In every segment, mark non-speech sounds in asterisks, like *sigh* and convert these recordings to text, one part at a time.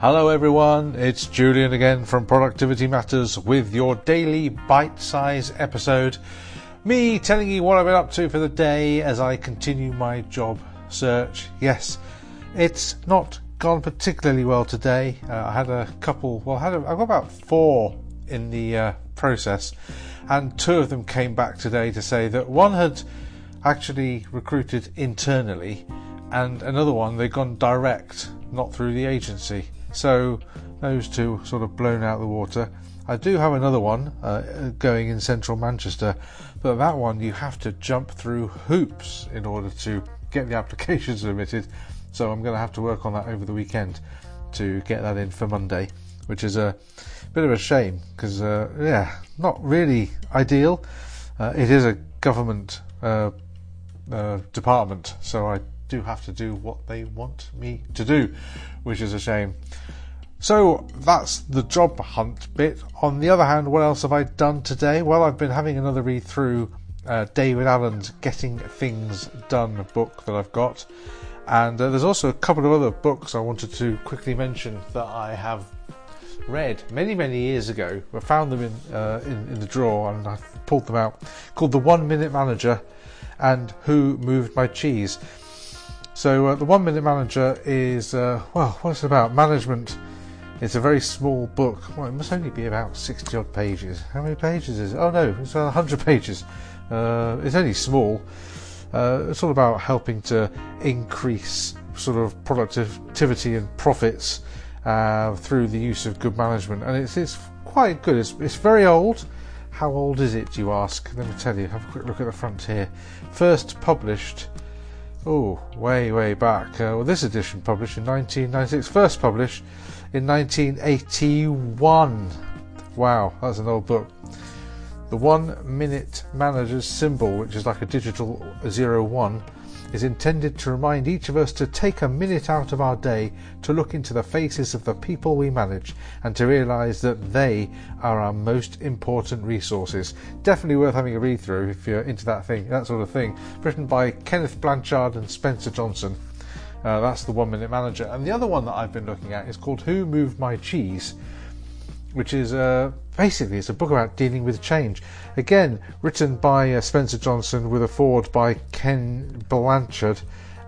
Hello, everyone. It's Julian again from Productivity Matters with your daily bite size episode. Me telling you what I've been up to for the day as I continue my job search. Yes, it's not gone particularly well today. Uh, I had a couple, well, I had a, I've got about four in the uh, process, and two of them came back today to say that one had actually recruited internally, and another one they'd gone direct, not through the agency. So those two sort of blown out the water. I do have another one uh, going in central Manchester, but that one you have to jump through hoops in order to get the *laughs* application submitted. So I'm going to have to work on that over the weekend to get that in for Monday, which is a bit of a shame because, uh, yeah, not really ideal. Uh, it is a government uh, uh, department, so I do have to do what they want me to do, which is a shame. So that's the job hunt bit. On the other hand, what else have I done today? Well, I've been having another read through uh, David Allen's Getting Things Done book that I've got. And uh, there's also a couple of other books I wanted to quickly mention that I have read many, many years ago. I found them in, uh, in, in the drawer and I pulled them out. Called The One Minute Manager and Who Moved My Cheese. So uh, the One Minute Manager is uh, well, what's it about? Management it's a very small book. Well, it must only be about 60 odd pages. How many pages is it? Oh no, it's 100 pages. Uh, it's only small. Uh, it's all about helping to increase sort of productivity and profits uh, through the use of good management. And it's, it's quite good. It's, it's very old. How old is it, Do you ask? Let me tell you. Have a quick look at the front here. First published, oh, way, way back. Uh, well, this edition published in 1996. First published in 1981. Wow, that's an old book. The one minute manager's symbol, which is like a digital zero one, is intended to remind each of us to take a minute out of our day to look into the faces of the people we manage and to realise that they are our most important resources. Definitely worth having a read through if you're into that thing, that sort of thing. Written by Kenneth Blanchard and Spencer Johnson. Uh, that's the one minute manager. And the other one that I've been looking at is called Who Moved My Cheese, which is uh, basically it's a book about dealing with change. Again, written by uh, Spencer Johnson with a foreword by Ken Blanchard.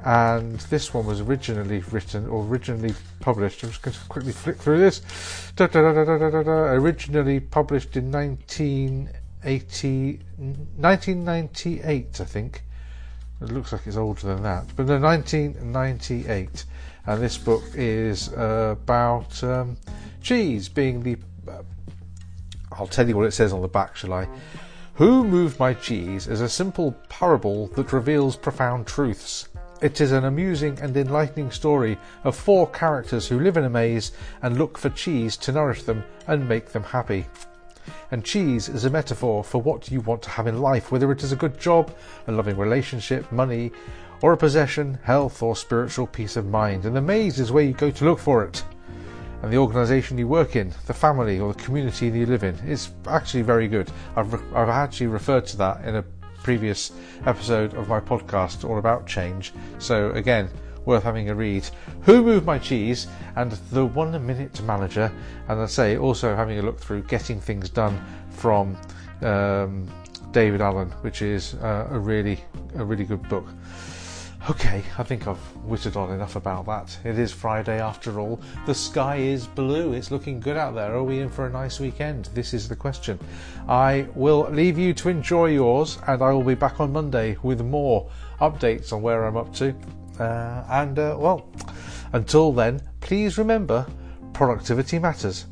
And this one was originally written or originally published. I'm just going to quickly flick through this. Originally published in 1980, 1998, I think. It looks like it's older than that, but no, 1998. And this book is uh, about um, cheese being the. Uh, I'll tell you what it says on the back, shall I? Who Moved My Cheese is a simple parable that reveals profound truths. It is an amusing and enlightening story of four characters who live in a maze and look for cheese to nourish them and make them happy. And cheese is a metaphor for what you want to have in life, whether it is a good job, a loving relationship, money, or a possession, health, or spiritual peace of mind. And the maze is where you go to look for it. And the organisation you work in, the family or the community you live in, is actually very good. I've, re- I've actually referred to that in a previous episode of my podcast all about change. So, again, worth having a read. Who Moved My Cheese and The One Minute Manager, and I say also having a look through Getting Things Done from um, David Allen, which is uh, a really a really good book. Okay, I think I've whittled on enough about that. It is Friday after all. The sky is blue. It's looking good out there. Are we in for a nice weekend? This is the question. I will leave you to enjoy yours, and I will be back on Monday with more updates on where I'm up to. Uh, and uh, well, until then, please remember productivity matters.